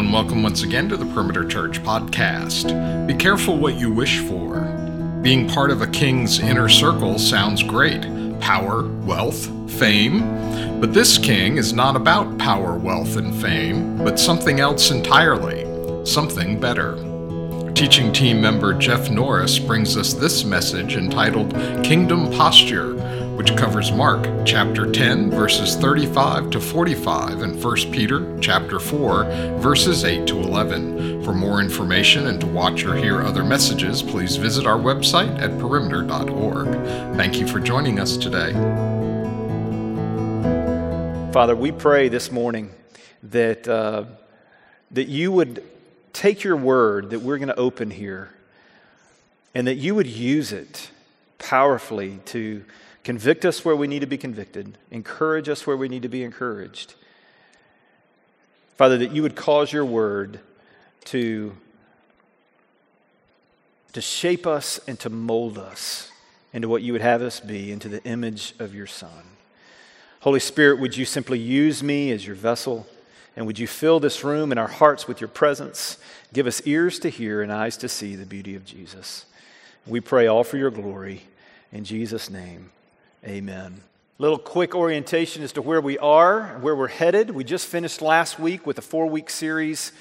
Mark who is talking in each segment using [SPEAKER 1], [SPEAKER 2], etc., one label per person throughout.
[SPEAKER 1] and welcome once again to the Perimeter Church podcast. Be careful what you wish for. Being part of a king's inner circle sounds great power, wealth, fame. But this king is not about power, wealth, and fame, but something else entirely, something better. Teaching team member Jeff Norris brings us this message entitled Kingdom Posture which covers Mark chapter 10 verses 35 to 45 and 1 Peter chapter 4 verses 8 to 11. For more information and to watch or hear other messages, please visit our website at perimeter.org. Thank you for joining us today.
[SPEAKER 2] Father, we pray this morning that uh, that you would take your word that we're going to open here and that you would use it powerfully to Convict us where we need to be convicted. Encourage us where we need to be encouraged. Father, that you would cause your word to, to shape us and to mold us into what you would have us be, into the image of your Son. Holy Spirit, would you simply use me as your vessel? And would you fill this room and our hearts with your presence? Give us ears to hear and eyes to see the beauty of Jesus. We pray all for your glory. In Jesus' name. Amen. Little quick orientation as to where we are, where we're headed. We just finished last week with a four week series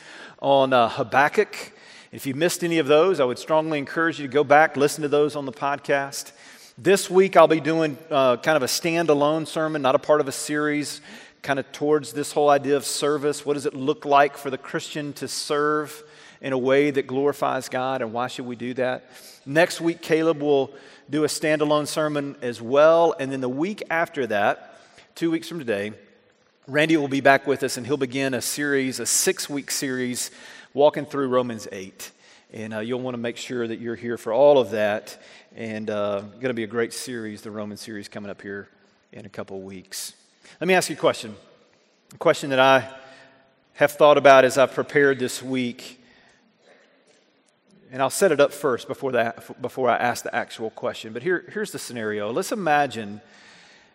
[SPEAKER 2] on uh, Habakkuk. If you missed any of those, I would strongly encourage you to go back, listen to those on the podcast. This week, I'll be doing uh, kind of a standalone sermon, not a part of a series, kind of towards this whole idea of service. What does it look like for the Christian to serve in a way that glorifies God, and why should we do that? Next week, Caleb will do a standalone sermon as well. And then the week after that, two weeks from today, Randy will be back with us and he'll begin a series, a six week series, walking through Romans 8. And uh, you'll want to make sure that you're here for all of that. And uh, going to be a great series, the Roman series coming up here in a couple weeks. Let me ask you a question. A question that I have thought about as I've prepared this week and I'll set it up first before, that, before I ask the actual question. But here, here's the scenario. Let's imagine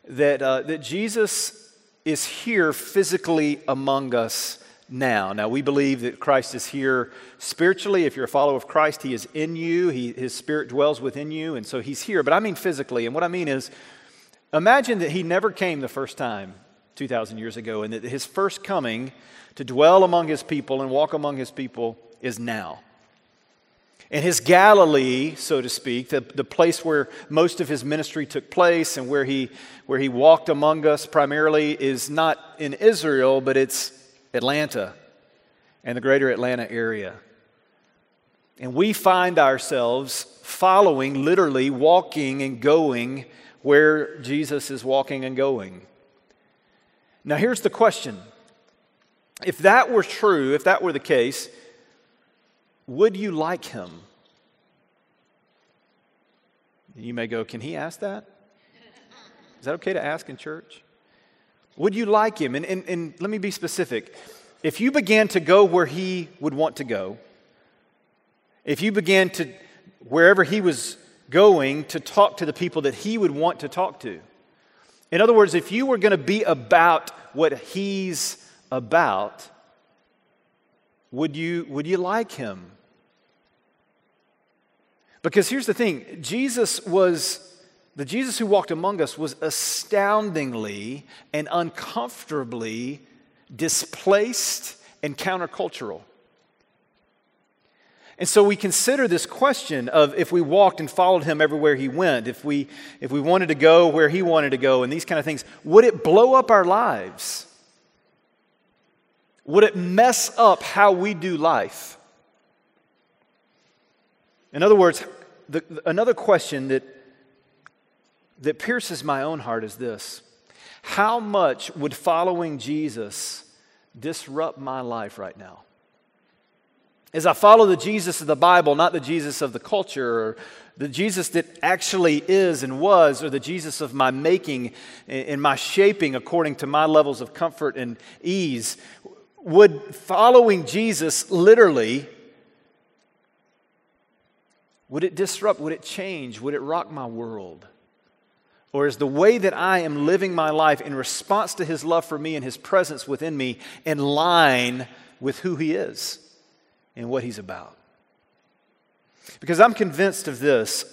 [SPEAKER 2] that, uh, that Jesus is here physically among us now. Now, we believe that Christ is here spiritually. If you're a follower of Christ, He is in you, he, His Spirit dwells within you, and so He's here. But I mean physically. And what I mean is, imagine that He never came the first time 2,000 years ago, and that His first coming to dwell among His people and walk among His people is now. And his Galilee, so to speak, the, the place where most of his ministry took place and where he, where he walked among us primarily, is not in Israel, but it's Atlanta and the greater Atlanta area. And we find ourselves following, literally walking and going where Jesus is walking and going. Now, here's the question if that were true, if that were the case, would you like him? You may go, Can he ask that? Is that okay to ask in church? Would you like him? And, and, and let me be specific. If you began to go where he would want to go, if you began to, wherever he was going, to talk to the people that he would want to talk to, in other words, if you were going to be about what he's about, would you, would you like him? Because here's the thing Jesus was, the Jesus who walked among us was astoundingly and uncomfortably displaced and countercultural. And so we consider this question of if we walked and followed him everywhere he went, if we, if we wanted to go where he wanted to go, and these kind of things, would it blow up our lives? Would it mess up how we do life? In other words, the, another question that, that pierces my own heart is this How much would following Jesus disrupt my life right now? As I follow the Jesus of the Bible, not the Jesus of the culture, or the Jesus that actually is and was, or the Jesus of my making and my shaping according to my levels of comfort and ease, would following Jesus literally would it disrupt? Would it change? Would it rock my world? Or is the way that I am living my life in response to His love for me and His presence within me in line with who He is and what He's about. Because I'm convinced of this.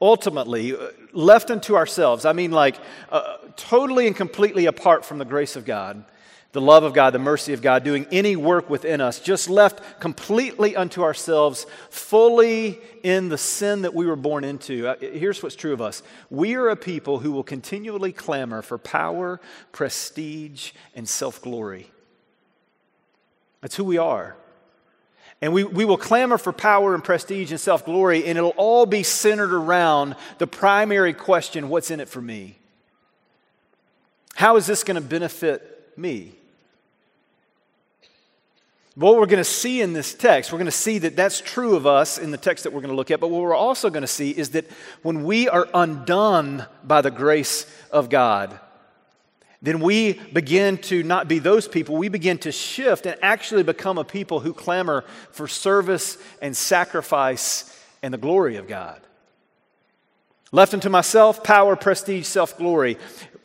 [SPEAKER 2] Ultimately, uh, left unto ourselves, I mean, like uh, totally and completely apart from the grace of God, the love of God, the mercy of God, doing any work within us, just left completely unto ourselves, fully in the sin that we were born into. Uh, here's what's true of us we are a people who will continually clamor for power, prestige, and self glory. That's who we are. And we, we will clamor for power and prestige and self glory, and it'll all be centered around the primary question what's in it for me? How is this going to benefit me? What we're going to see in this text, we're going to see that that's true of us in the text that we're going to look at, but what we're also going to see is that when we are undone by the grace of God, then we begin to not be those people. We begin to shift and actually become a people who clamor for service and sacrifice and the glory of God. Left unto myself, power, prestige, self glory.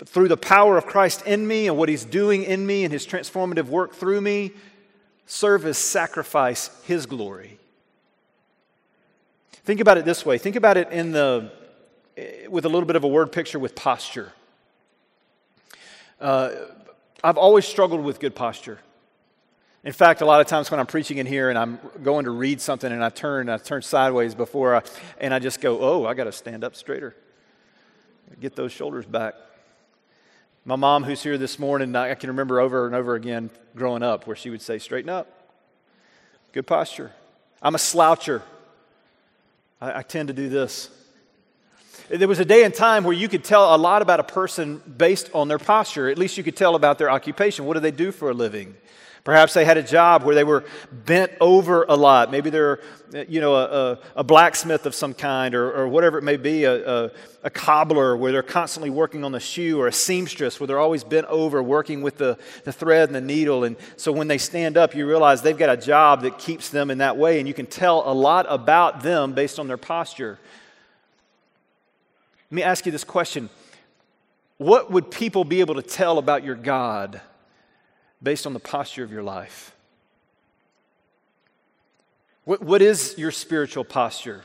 [SPEAKER 2] Through the power of Christ in me and what He's doing in me and His transformative work through me, service, sacrifice, His glory. Think about it this way. Think about it in the, with a little bit of a word picture with posture. Uh, I've always struggled with good posture. In fact, a lot of times when I'm preaching in here and I'm going to read something and I turn, I turn sideways before, I, and I just go, oh, I got to stand up straighter. Get those shoulders back. My mom, who's here this morning, I can remember over and over again growing up where she would say, straighten up. Good posture. I'm a sloucher. I, I tend to do this. There was a day and time where you could tell a lot about a person based on their posture. At least you could tell about their occupation. What do they do for a living? Perhaps they had a job where they were bent over a lot. Maybe they're, you know, a, a blacksmith of some kind or, or whatever it may be, a, a, a, cobbler where they're constantly working on the shoe or a seamstress where they're always bent over working with the, the thread and the needle. And so when they stand up, you realize they've got a job that keeps them in that way. And you can tell a lot about them based on their posture. Let me ask you this question What would people be able to tell about your God? Based on the posture of your life. What, what is your spiritual posture?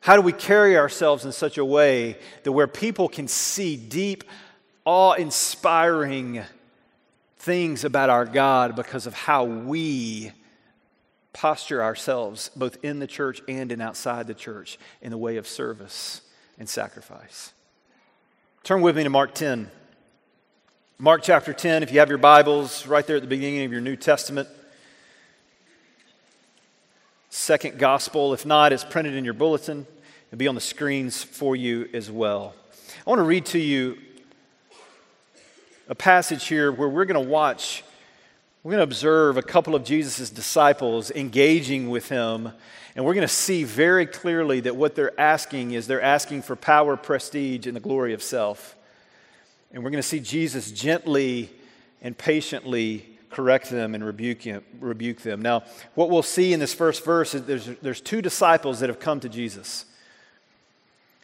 [SPEAKER 2] How do we carry ourselves in such a way that where people can see deep, awe inspiring things about our God because of how we posture ourselves, both in the church and in outside the church, in the way of service and sacrifice? Turn with me to Mark 10. Mark chapter 10, if you have your Bibles, right there at the beginning of your New Testament. Second gospel. If not, it's printed in your bulletin. It'll be on the screens for you as well. I want to read to you a passage here where we're going to watch, we're going to observe a couple of Jesus' disciples engaging with him. And we're going to see very clearly that what they're asking is they're asking for power, prestige, and the glory of self. And we're going to see Jesus gently and patiently correct them and rebuke, him, rebuke them. Now, what we'll see in this first verse is there's, there's two disciples that have come to Jesus.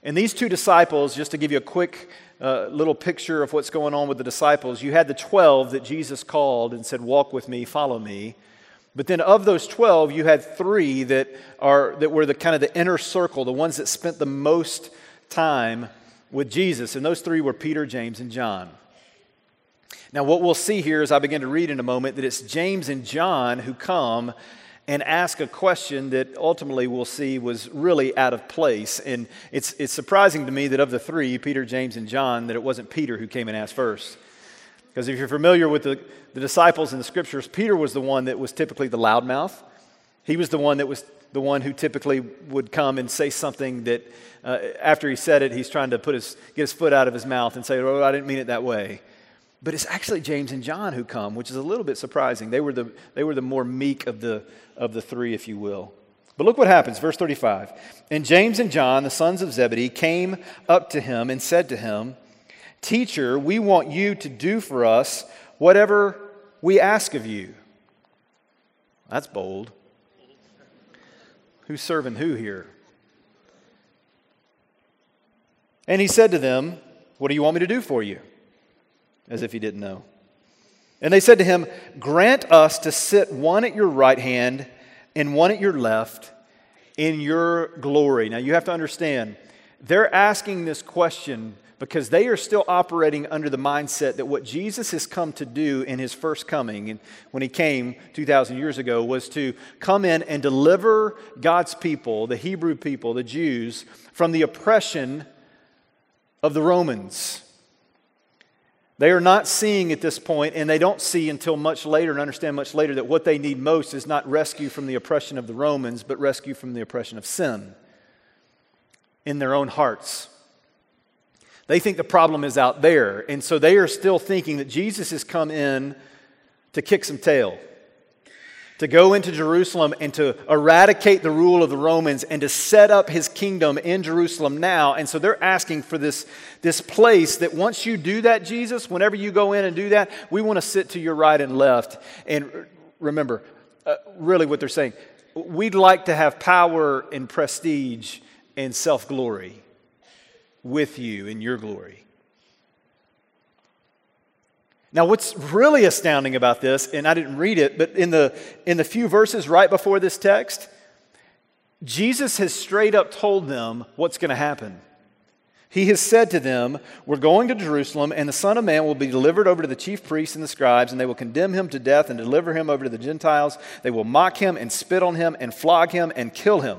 [SPEAKER 2] And these two disciples, just to give you a quick uh, little picture of what's going on with the disciples, you had the 12 that Jesus called and said, Walk with me, follow me. But then of those 12, you had three that, are, that were the kind of the inner circle, the ones that spent the most time with Jesus, and those three were Peter, James, and John. Now, what we'll see here as I begin to read in a moment that it's James and John who come and ask a question that ultimately we'll see was really out of place. And it's, it's surprising to me that of the three, Peter, James, and John, that it wasn't Peter who came and asked first. Because if you're familiar with the, the disciples in the scriptures, Peter was the one that was typically the loudmouth. He was the one that was the one who typically would come and say something that uh, after he said it, he's trying to put his, get his foot out of his mouth and say, Oh, I didn't mean it that way. But it's actually James and John who come, which is a little bit surprising. They were the, they were the more meek of the, of the three, if you will. But look what happens, verse 35. And James and John, the sons of Zebedee, came up to him and said to him, Teacher, we want you to do for us whatever we ask of you. That's bold. Who's serving who here? And he said to them, What do you want me to do for you? As if he didn't know. And they said to him, Grant us to sit one at your right hand and one at your left in your glory. Now you have to understand, they're asking this question because they are still operating under the mindset that what Jesus has come to do in his first coming, and when he came 2,000 years ago, was to come in and deliver God's people, the Hebrew people, the Jews, from the oppression of the Romans. They are not seeing at this point, and they don't see until much later and understand much later that what they need most is not rescue from the oppression of the Romans, but rescue from the oppression of sin in their own hearts. They think the problem is out there, and so they are still thinking that Jesus has come in to kick some tail to go into Jerusalem and to eradicate the rule of the Romans and to set up his kingdom in Jerusalem now. And so they're asking for this, this place that once you do that, Jesus, whenever you go in and do that, we want to sit to your right and left. And remember, uh, really what they're saying, we'd like to have power and prestige and self glory with you in your glory. Now, what's really astounding about this, and I didn't read it, but in the, in the few verses right before this text, Jesus has straight up told them what's going to happen. He has said to them, We're going to Jerusalem, and the Son of Man will be delivered over to the chief priests and the scribes, and they will condemn him to death and deliver him over to the Gentiles. They will mock him and spit on him and flog him and kill him.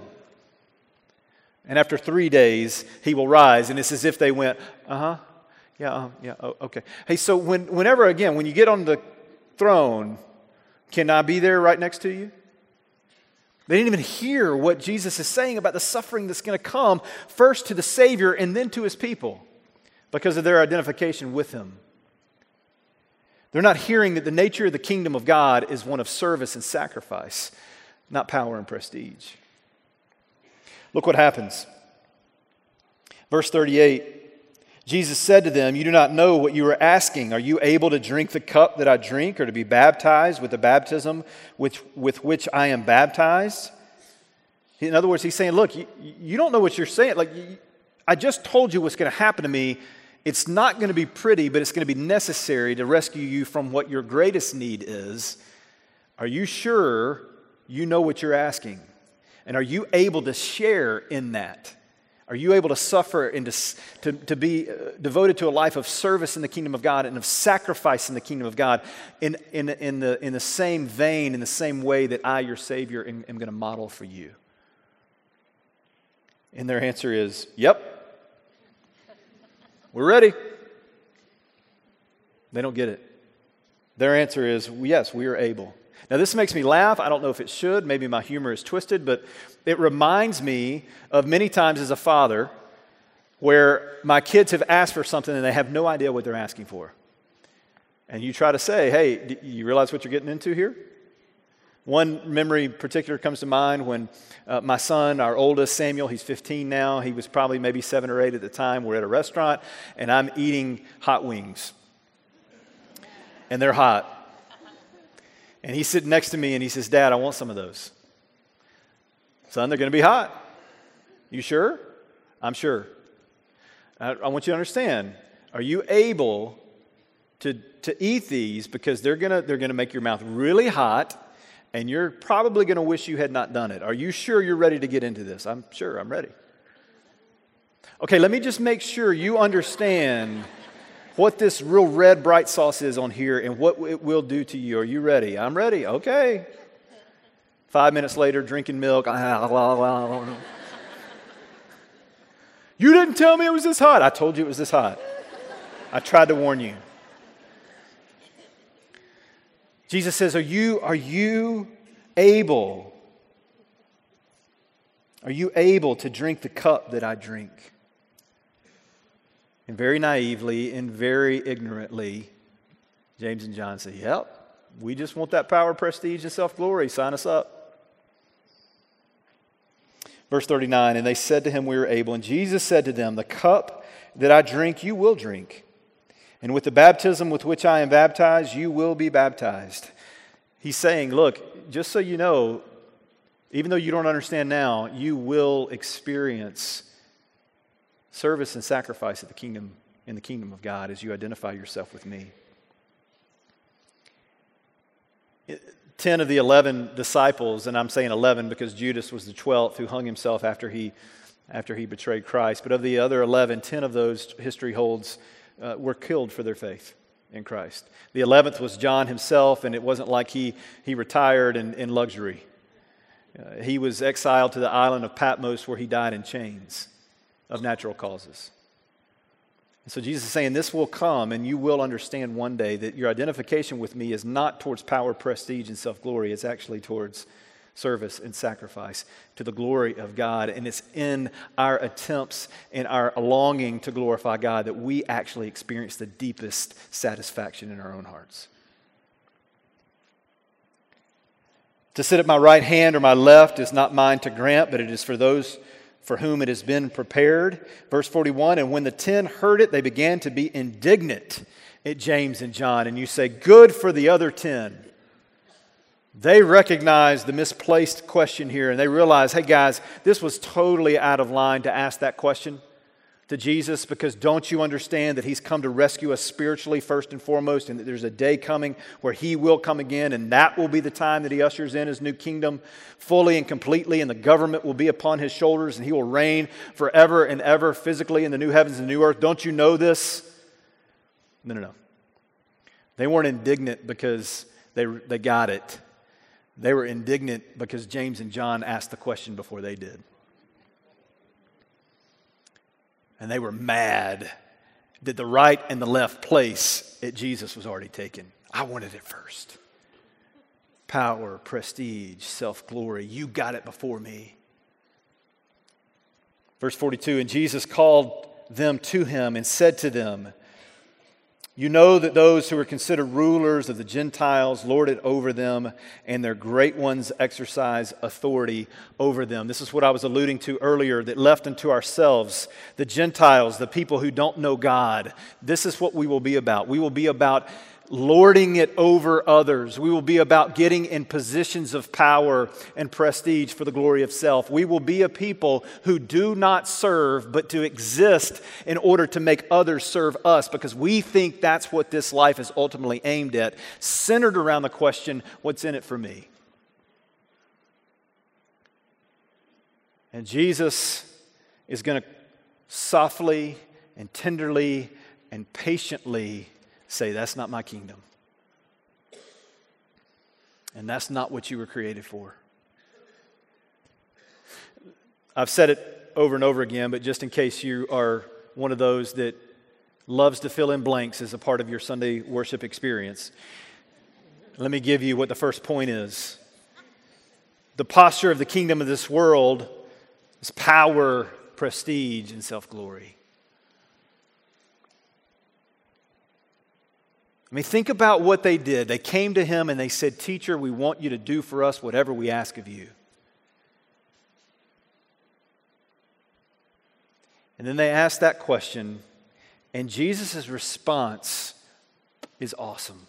[SPEAKER 2] And after three days, he will rise. And it's as if they went, Uh huh, yeah, yeah, oh, okay. Hey, so when, whenever, again, when you get on the throne, can I be there right next to you? They didn't even hear what Jesus is saying about the suffering that's going to come first to the Savior and then to his people because of their identification with him. They're not hearing that the nature of the kingdom of God is one of service and sacrifice, not power and prestige. Look what happens. Verse 38 Jesus said to them, You do not know what you are asking. Are you able to drink the cup that I drink, or to be baptized with the baptism with, with which I am baptized? In other words, he's saying, Look, you, you don't know what you're saying. Like, I just told you what's going to happen to me. It's not going to be pretty, but it's going to be necessary to rescue you from what your greatest need is. Are you sure you know what you're asking? And are you able to share in that? Are you able to suffer and to, to, to be uh, devoted to a life of service in the kingdom of God and of sacrifice in the kingdom of God in, in, in, the, in the same vein, in the same way that I, your Savior, am, am going to model for you? And their answer is, Yep, we're ready. They don't get it. Their answer is, Yes, we are able. Now, this makes me laugh. I don't know if it should. Maybe my humor is twisted, but it reminds me of many times as a father where my kids have asked for something and they have no idea what they're asking for. And you try to say, hey, you realize what you're getting into here? One memory in particular comes to mind when uh, my son, our oldest, Samuel, he's 15 now, he was probably maybe seven or eight at the time. We're at a restaurant and I'm eating hot wings. And they're hot. And he's sitting next to me and he says, Dad, I want some of those. Son, they're going to be hot. You sure? I'm sure. I, I want you to understand are you able to, to eat these because they're going to they're to make your mouth really hot and you're probably going to wish you had not done it. Are you sure you're ready to get into this? I'm sure, I'm ready. Okay, let me just make sure you understand what this real red bright sauce is on here and what it will do to you. Are you ready? I'm ready. Okay. Five minutes later, drinking milk. Ah, you didn't tell me it was this hot. I told you it was this hot. I tried to warn you. Jesus says, Are you, are you able? Are you able to drink the cup that I drink? And very naively and very ignorantly, James and John say, Yep, we just want that power, prestige, and self glory. Sign us up. Verse 39 And they said to him, We are able. And Jesus said to them, The cup that I drink, you will drink. And with the baptism with which I am baptized, you will be baptized. He's saying, Look, just so you know, even though you don't understand now, you will experience service and sacrifice of the kingdom in the kingdom of God as you identify yourself with me. 10 of the 11 disciples, and I'm saying 11 because Judas was the 12th who hung himself after he, after he betrayed Christ. But of the other 11, 10 of those, history holds, uh, were killed for their faith in Christ. The 11th was John himself, and it wasn't like he, he retired in, in luxury. Uh, he was exiled to the island of Patmos where he died in chains of natural causes. And so Jesus is saying, This will come, and you will understand one day that your identification with me is not towards power, prestige, and self glory. It's actually towards service and sacrifice to the glory of God. And it's in our attempts and our longing to glorify God that we actually experience the deepest satisfaction in our own hearts. To sit at my right hand or my left is not mine to grant, but it is for those for whom it has been prepared. Verse 41 And when the ten heard it, they began to be indignant at James and John. And you say, Good for the other ten. They recognize the misplaced question here and they realize, hey guys, this was totally out of line to ask that question to Jesus because don't you understand that He's come to rescue us spiritually first and foremost, and that there's a day coming where He will come again, and that will be the time that He ushers in His new kingdom fully and completely, and the government will be upon His shoulders, and He will reign forever and ever physically in the new heavens and new earth. Don't you know this? No, no, no. They weren't indignant because they, they got it. They were indignant because James and John asked the question before they did. And they were mad that the right and the left place at Jesus was already taken. I wanted it first. Power, prestige, self glory. You got it before me. Verse 42 And Jesus called them to him and said to them, you know that those who are considered rulers of the Gentiles lord it over them, and their great ones exercise authority over them. This is what I was alluding to earlier that left unto ourselves, the Gentiles, the people who don't know God, this is what we will be about. We will be about lording it over others. We will be about getting in positions of power and prestige for the glory of self. We will be a people who do not serve, but to exist in order to make others serve us because we think that's what this life is ultimately aimed at, centered around the question what's in it for me? And Jesus is going to softly and tenderly and patiently say, That's not my kingdom. And that's not what you were created for. I've said it over and over again, but just in case you are one of those that loves to fill in blanks as a part of your Sunday worship experience, let me give you what the first point is. The posture of the kingdom of this world is power, prestige, and self glory. I mean, think about what they did. They came to him and they said, Teacher, we want you to do for us whatever we ask of you. And then they asked that question, and Jesus' response is awesome.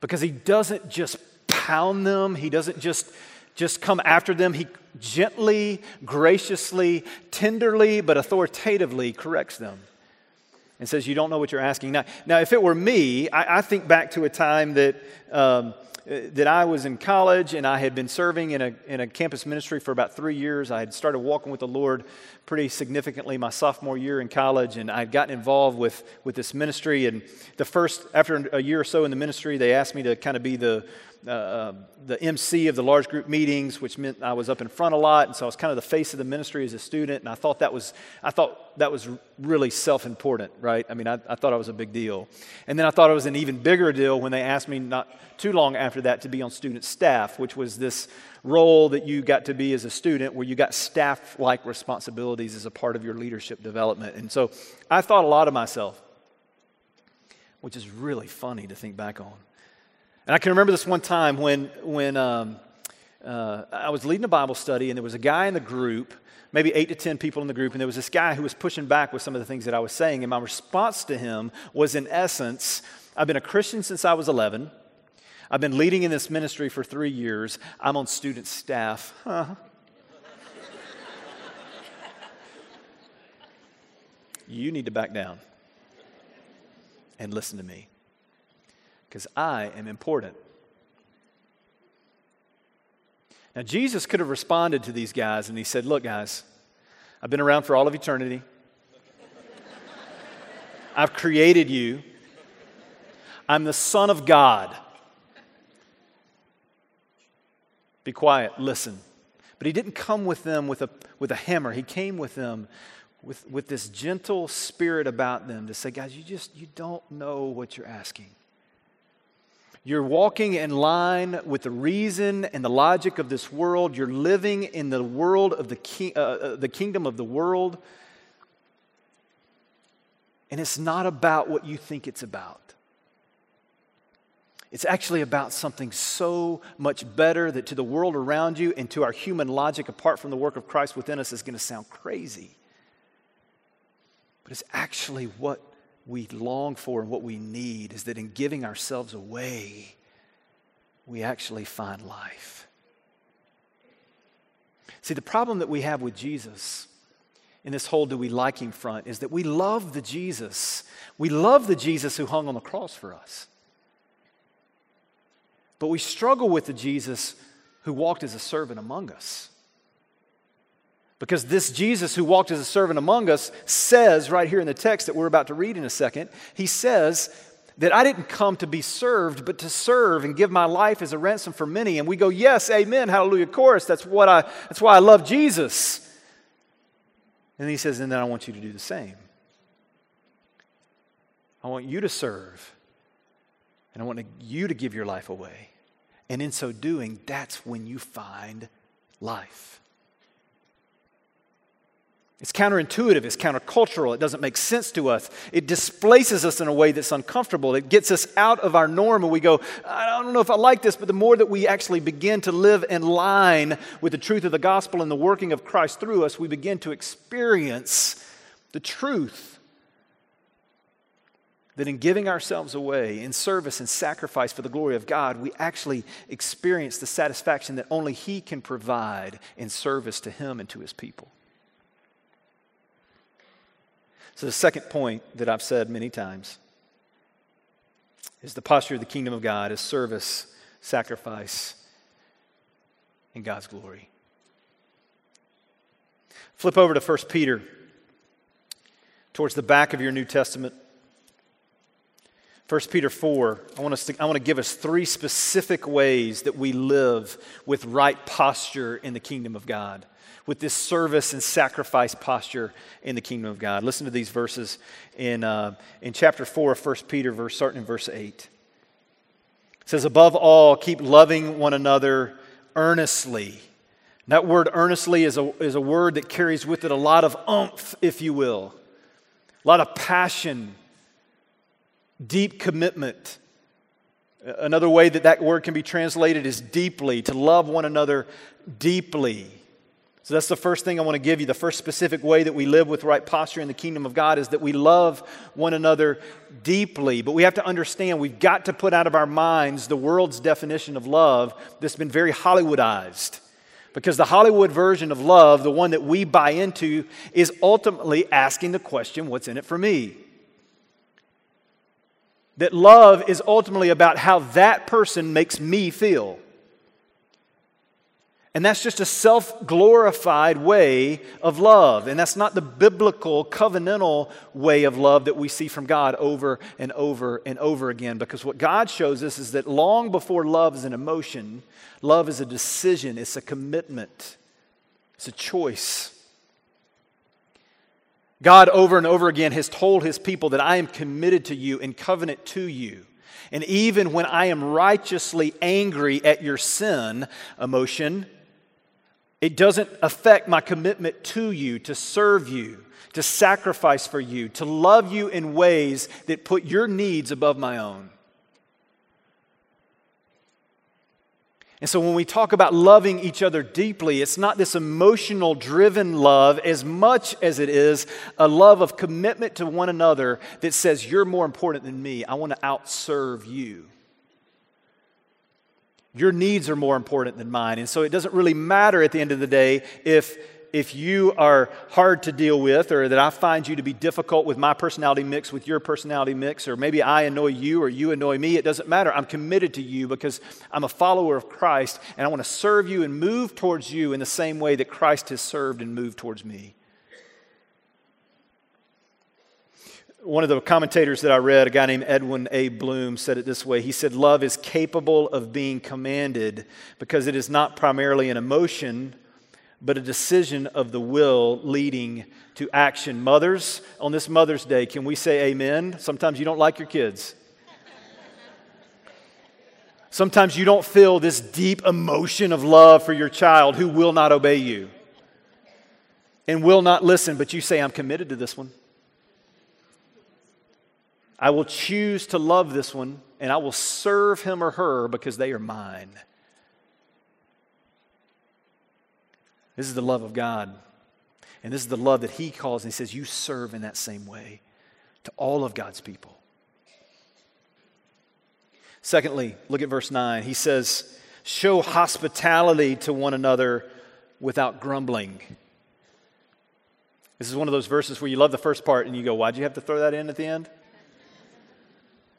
[SPEAKER 2] Because he doesn't just pound them, he doesn't just, just come after them. He gently, graciously, tenderly, but authoritatively corrects them and says, You don't know what you're asking. Now, now if it were me, I, I think back to a time that, um, that I was in college and I had been serving in a, in a campus ministry for about three years. I had started walking with the Lord pretty significantly my sophomore year in college, and I'd gotten involved with, with this ministry. And the first, after a year or so in the ministry, they asked me to kind of be the uh, the MC of the large group meetings, which meant I was up in front a lot, and so I was kind of the face of the ministry as a student. And I thought that was, I thought that was really self-important, right? I mean, I, I thought it was a big deal. And then I thought it was an even bigger deal when they asked me not too long after that to be on student staff, which was this role that you got to be as a student, where you got staff-like responsibilities as a part of your leadership development. And so I thought a lot of myself, which is really funny to think back on. And I can remember this one time when, when um, uh, I was leading a Bible study, and there was a guy in the group, maybe eight to 10 people in the group, and there was this guy who was pushing back with some of the things that I was saying. And my response to him was, in essence, I've been a Christian since I was 11. I've been leading in this ministry for three years. I'm on student staff. Huh. you need to back down and listen to me. Because I am important. Now, Jesus could have responded to these guys and he said, Look, guys, I've been around for all of eternity. I've created you. I'm the Son of God. Be quiet, listen. But he didn't come with them with a, with a hammer. He came with them with, with this gentle spirit about them to say, guys, you just you don't know what you're asking. You're walking in line with the reason and the logic of this world. You're living in the world of the, ki- uh, uh, the kingdom of the world. And it's not about what you think it's about. It's actually about something so much better that to the world around you and to our human logic, apart from the work of Christ within us, is going to sound crazy. But it's actually what we long for and what we need is that in giving ourselves away, we actually find life. See, the problem that we have with Jesus in this whole do we like him front is that we love the Jesus. We love the Jesus who hung on the cross for us. But we struggle with the Jesus who walked as a servant among us. Because this Jesus who walked as a servant among us says right here in the text that we're about to read in a second, he says that I didn't come to be served, but to serve and give my life as a ransom for many. And we go, yes, amen, hallelujah, chorus. That's what I that's why I love Jesus. And he says, and then I want you to do the same. I want you to serve. And I want you to give your life away. And in so doing, that's when you find life. It's counterintuitive, it's countercultural, it doesn't make sense to us. It displaces us in a way that's uncomfortable. It gets us out of our norm, and we go, I don't know if I like this, but the more that we actually begin to live in line with the truth of the gospel and the working of Christ through us, we begin to experience the truth that in giving ourselves away in service and sacrifice for the glory of God, we actually experience the satisfaction that only He can provide in service to Him and to His people. So, the second point that I've said many times is the posture of the kingdom of God is service, sacrifice, and God's glory. Flip over to 1 Peter, towards the back of your New Testament. 1 Peter 4, I want, us to, I want to give us three specific ways that we live with right posture in the kingdom of God with this service and sacrifice posture in the kingdom of God. Listen to these verses in, uh, in chapter 4 of 1 Peter, verse, starting in verse 8. It says, Above all, keep loving one another earnestly. That word earnestly is a, is a word that carries with it a lot of umph, if you will, a lot of passion, deep commitment. Another way that that word can be translated is deeply, to love one another deeply. So that's the first thing I want to give you. The first specific way that we live with right posture in the kingdom of God is that we love one another deeply. But we have to understand we've got to put out of our minds the world's definition of love that's been very Hollywoodized. Because the Hollywood version of love, the one that we buy into, is ultimately asking the question, what's in it for me? That love is ultimately about how that person makes me feel. And that's just a self glorified way of love. And that's not the biblical, covenantal way of love that we see from God over and over and over again. Because what God shows us is that long before love is an emotion, love is a decision, it's a commitment, it's a choice. God, over and over again, has told his people that I am committed to you and covenant to you. And even when I am righteously angry at your sin emotion, it doesn't affect my commitment to you, to serve you, to sacrifice for you, to love you in ways that put your needs above my own. And so when we talk about loving each other deeply, it's not this emotional driven love as much as it is a love of commitment to one another that says, You're more important than me. I want to outserve you. Your needs are more important than mine. And so it doesn't really matter at the end of the day if if you are hard to deal with, or that I find you to be difficult with my personality mix with your personality mix, or maybe I annoy you or you annoy me, it doesn't matter. I'm committed to you because I'm a follower of Christ and I want to serve you and move towards you in the same way that Christ has served and moved towards me. One of the commentators that I read, a guy named Edwin A. Blum, said it this way. He said, Love is capable of being commanded because it is not primarily an emotion, but a decision of the will leading to action. Mothers, on this Mother's Day, can we say amen? Sometimes you don't like your kids. Sometimes you don't feel this deep emotion of love for your child who will not obey you and will not listen, but you say, I'm committed to this one. I will choose to love this one and I will serve him or her because they are mine. This is the love of God. And this is the love that he calls, and he says, You serve in that same way to all of God's people. Secondly, look at verse 9. He says, Show hospitality to one another without grumbling. This is one of those verses where you love the first part and you go, Why'd you have to throw that in at the end?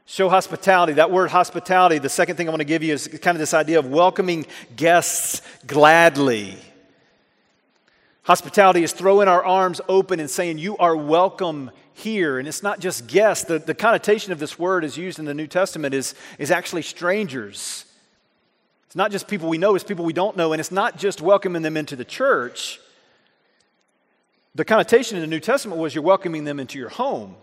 [SPEAKER 2] Show hospitality. That word hospitality, the second thing I want to give you is kind of this idea of welcoming guests gladly. Hospitality is throwing our arms open and saying, You are welcome here. And it's not just guests. The, the connotation of this word is used in the New Testament is, is actually strangers. It's not just people we know, it's people we don't know. And it's not just welcoming them into the church. The connotation in the New Testament was you're welcoming them into your home.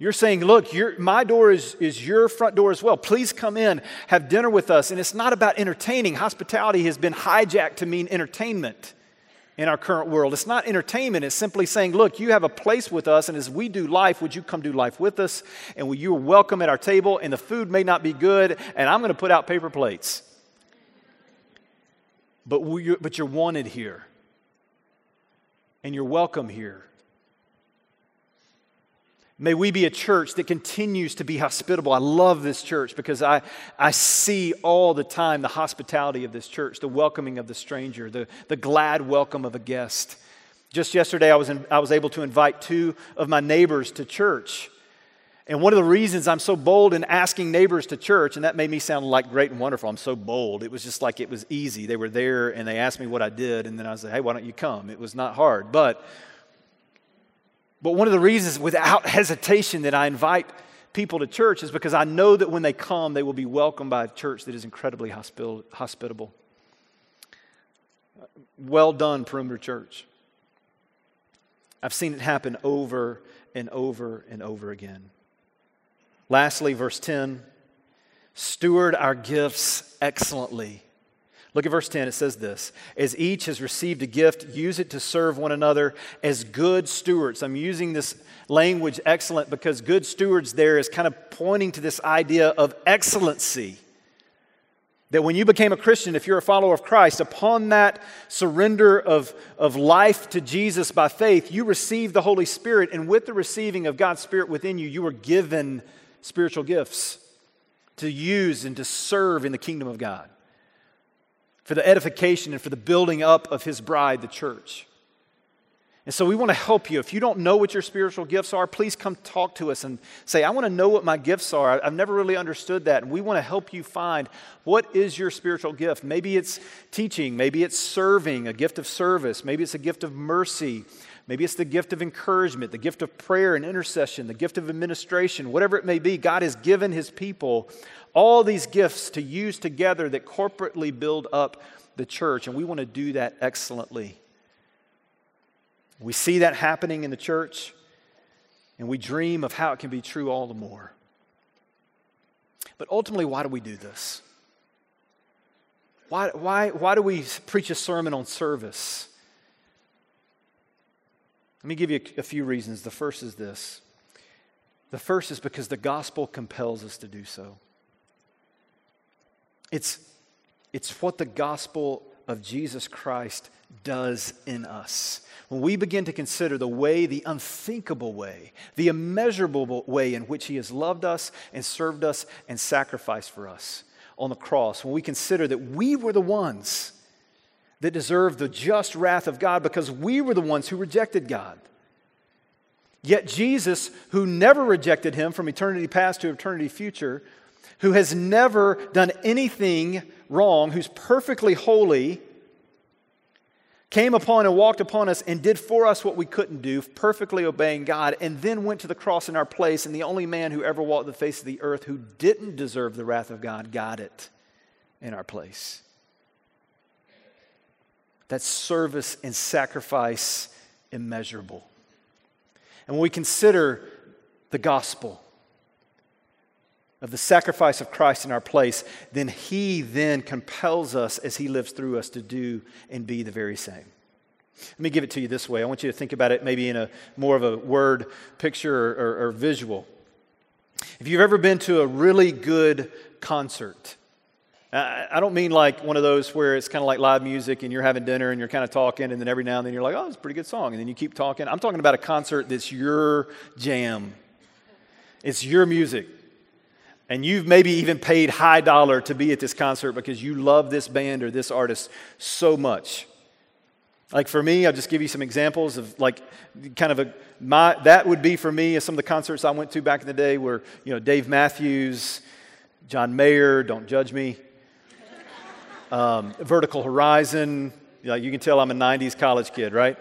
[SPEAKER 2] You're saying, look, my door is, is your front door as well. Please come in, have dinner with us. And it's not about entertaining. Hospitality has been hijacked to mean entertainment in our current world. It's not entertainment, it's simply saying, look, you have a place with us, and as we do life, would you come do life with us? And you are welcome at our table, and the food may not be good, and I'm going to put out paper plates. But, we, but you're wanted here, and you're welcome here. May we be a church that continues to be hospitable. I love this church because I, I see all the time the hospitality of this church, the welcoming of the stranger, the, the glad welcome of a guest. Just yesterday, I was, in, I was able to invite two of my neighbors to church. And one of the reasons I'm so bold in asking neighbors to church, and that made me sound like great and wonderful. I'm so bold. It was just like it was easy. They were there and they asked me what I did, and then I said, hey, why don't you come? It was not hard. But but one of the reasons, without hesitation, that I invite people to church is because I know that when they come, they will be welcomed by a church that is incredibly hospitable. Well done, Perimeter Church. I've seen it happen over and over and over again. Lastly, verse 10 steward our gifts excellently Look at verse 10. It says this As each has received a gift, use it to serve one another as good stewards. I'm using this language excellent because good stewards there is kind of pointing to this idea of excellency. That when you became a Christian, if you're a follower of Christ, upon that surrender of, of life to Jesus by faith, you receive the Holy Spirit. And with the receiving of God's Spirit within you, you are given spiritual gifts to use and to serve in the kingdom of God for the edification and for the building up of his bride, the church. And so we want to help you. If you don't know what your spiritual gifts are, please come talk to us and say, I want to know what my gifts are. I've never really understood that. And we want to help you find what is your spiritual gift. Maybe it's teaching, maybe it's serving, a gift of service, maybe it's a gift of mercy, maybe it's the gift of encouragement, the gift of prayer and intercession, the gift of administration, whatever it may be. God has given his people all these gifts to use together that corporately build up the church, and we want to do that excellently. We see that happening in the church, and we dream of how it can be true all the more. But ultimately, why do we do this? Why, why, why do we preach a sermon on service? Let me give you a, a few reasons. The first is this the first is because the gospel compels us to do so. It's, it's what the gospel of Jesus Christ does in us. When we begin to consider the way, the unthinkable way, the immeasurable way in which He has loved us and served us and sacrificed for us on the cross, when we consider that we were the ones that deserved the just wrath of God because we were the ones who rejected God. Yet Jesus, who never rejected him from eternity past to eternity future, who has never done anything wrong, who's perfectly holy, came upon and walked upon us and did for us what we couldn't do, perfectly obeying God, and then went to the cross in our place. And the only man who ever walked the face of the earth who didn't deserve the wrath of God got it in our place. That service and sacrifice immeasurable. And when we consider the gospel, of the sacrifice of Christ in our place, then He then compels us as He lives through us to do and be the very same. Let me give it to you this way. I want you to think about it maybe in a more of a word picture or, or, or visual. If you've ever been to a really good concert, I don't mean like one of those where it's kind of like live music and you're having dinner and you're kind of talking, and then every now and then you're like, oh, it's a pretty good song. And then you keep talking. I'm talking about a concert that's your jam, it's your music and you've maybe even paid high dollar to be at this concert because you love this band or this artist so much. Like for me, I'll just give you some examples of like kind of a my that would be for me some of the concerts I went to back in the day were, you know, Dave Matthews, John Mayer, don't judge me. Um, Vertical Horizon, you, know, you can tell I'm a 90s college kid, right?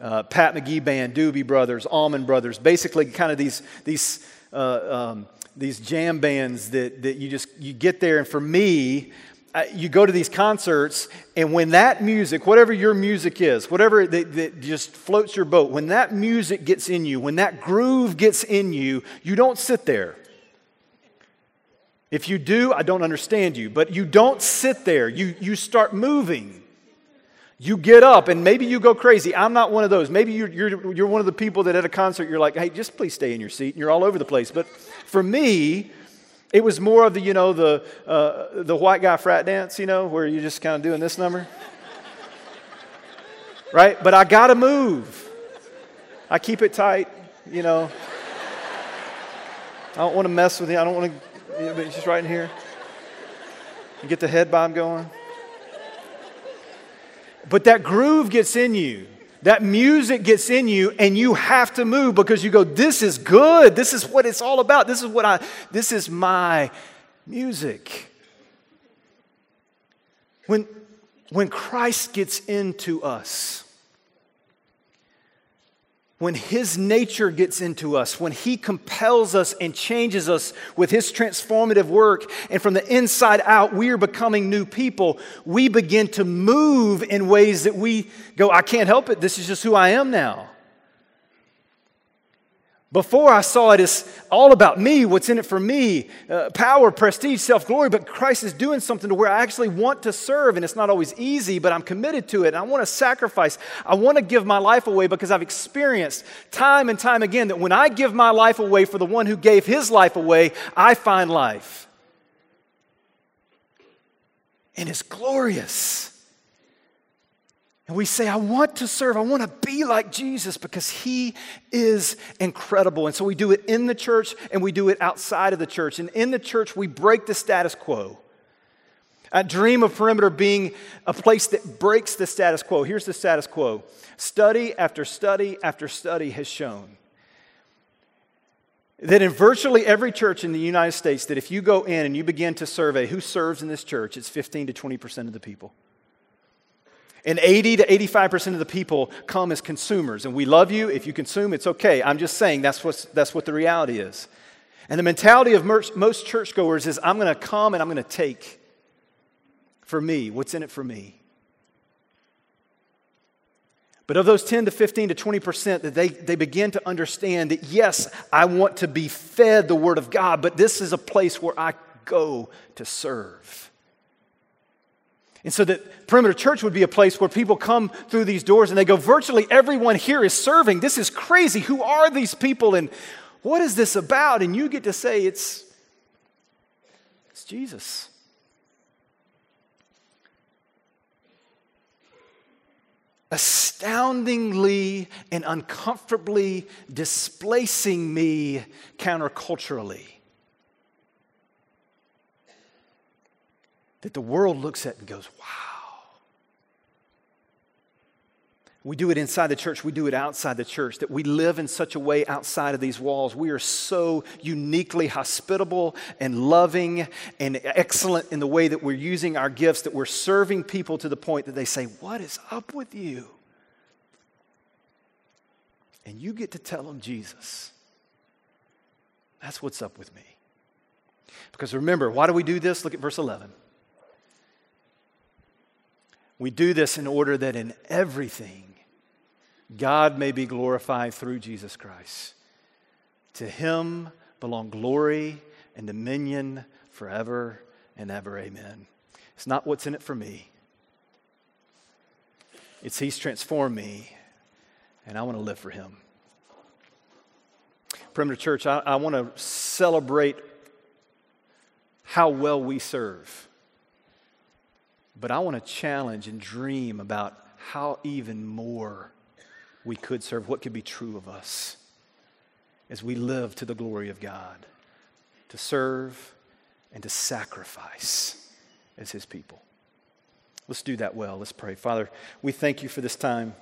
[SPEAKER 2] Uh, Pat McGee Band, Doobie Brothers, Allman Brothers, basically kind of these, these uh, um, these jam bands that, that you just you get there and for me uh, you go to these concerts and when that music whatever your music is whatever that, that just floats your boat when that music gets in you when that groove gets in you you don't sit there. If you do i don't understand you but you don't sit there. You, you start moving you get up and maybe you go crazy. I'm not one of those. Maybe you're, you're, you're one of the people that at a concert you're like, hey, just please stay in your seat. And you're all over the place. But for me, it was more of the, you know, the, uh, the white guy frat dance, you know, where you're just kind of doing this number. right? But I got to move. I keep it tight, you know. I don't want to mess with you. I don't want to, but it's just right in here. You get the head bob going. But that groove gets in you. That music gets in you and you have to move because you go, this is good. This is what it's all about. This is what I, this is my music. When, when Christ gets into us, when His nature gets into us, when He compels us and changes us with His transformative work, and from the inside out, we are becoming new people, we begin to move in ways that we go, I can't help it. This is just who I am now. Before I saw it as all about me, what's in it for me, uh, power, prestige, self glory, but Christ is doing something to where I actually want to serve, and it's not always easy, but I'm committed to it, and I want to sacrifice. I want to give my life away because I've experienced time and time again that when I give my life away for the one who gave his life away, I find life. And it's glorious. And we say, I want to serve. I want to be like Jesus because he is incredible. And so we do it in the church and we do it outside of the church. And in the church, we break the status quo. I dream of Perimeter being a place that breaks the status quo. Here's the status quo study after study after study has shown that in virtually every church in the United States, that if you go in and you begin to survey who serves in this church, it's 15 to 20% of the people. And 80 to 85% of the people come as consumers. And we love you. If you consume, it's okay. I'm just saying that's, what's, that's what the reality is. And the mentality of most churchgoers is I'm going to come and I'm going to take for me. What's in it for me? But of those 10 to 15 to 20% that they, they begin to understand that, yes, I want to be fed the Word of God, but this is a place where I go to serve. And so that Perimeter Church would be a place where people come through these doors and they go, virtually everyone here is serving. This is crazy. Who are these people and what is this about? And you get to say, it's, it's Jesus. Astoundingly and uncomfortably displacing me counterculturally. That the world looks at and goes, wow. We do it inside the church, we do it outside the church, that we live in such a way outside of these walls. We are so uniquely hospitable and loving and excellent in the way that we're using our gifts that we're serving people to the point that they say, What is up with you? And you get to tell them Jesus. That's what's up with me. Because remember, why do we do this? Look at verse 11. We do this in order that in everything God may be glorified through Jesus Christ. To him belong glory and dominion forever and ever. Amen. It's not what's in it for me, it's He's transformed me, and I want to live for Him. Perimeter Church, I, I want to celebrate how well we serve. But I want to challenge and dream about how even more we could serve, what could be true of us as we live to the glory of God, to serve and to sacrifice as His people. Let's do that well. Let's pray. Father, we thank you for this time.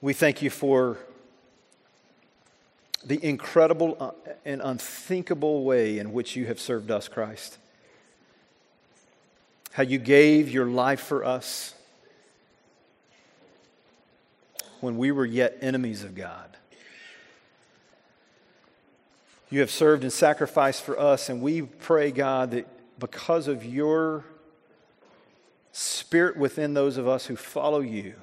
[SPEAKER 2] We thank you for the incredible uh, and unthinkable way in which you have served us, Christ. How you gave your life for us when we were yet enemies of God. You have served and sacrificed for us, and we pray, God, that because of your spirit within those of us who follow you,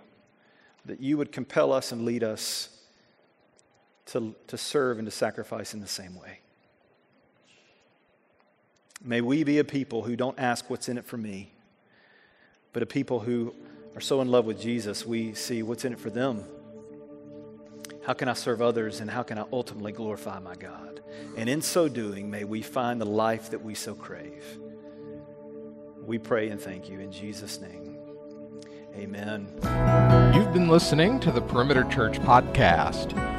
[SPEAKER 2] that you would compel us and lead us to, to serve and to sacrifice in the same way. May we be a people who don't ask what's in it for me, but a people who are so in love with Jesus, we see what's in it for them. How can I serve others and how can I ultimately glorify my God? And in so doing, may we find the life that we so crave. We pray and thank you in Jesus' name. Amen.
[SPEAKER 1] You've been listening to the Perimeter Church podcast.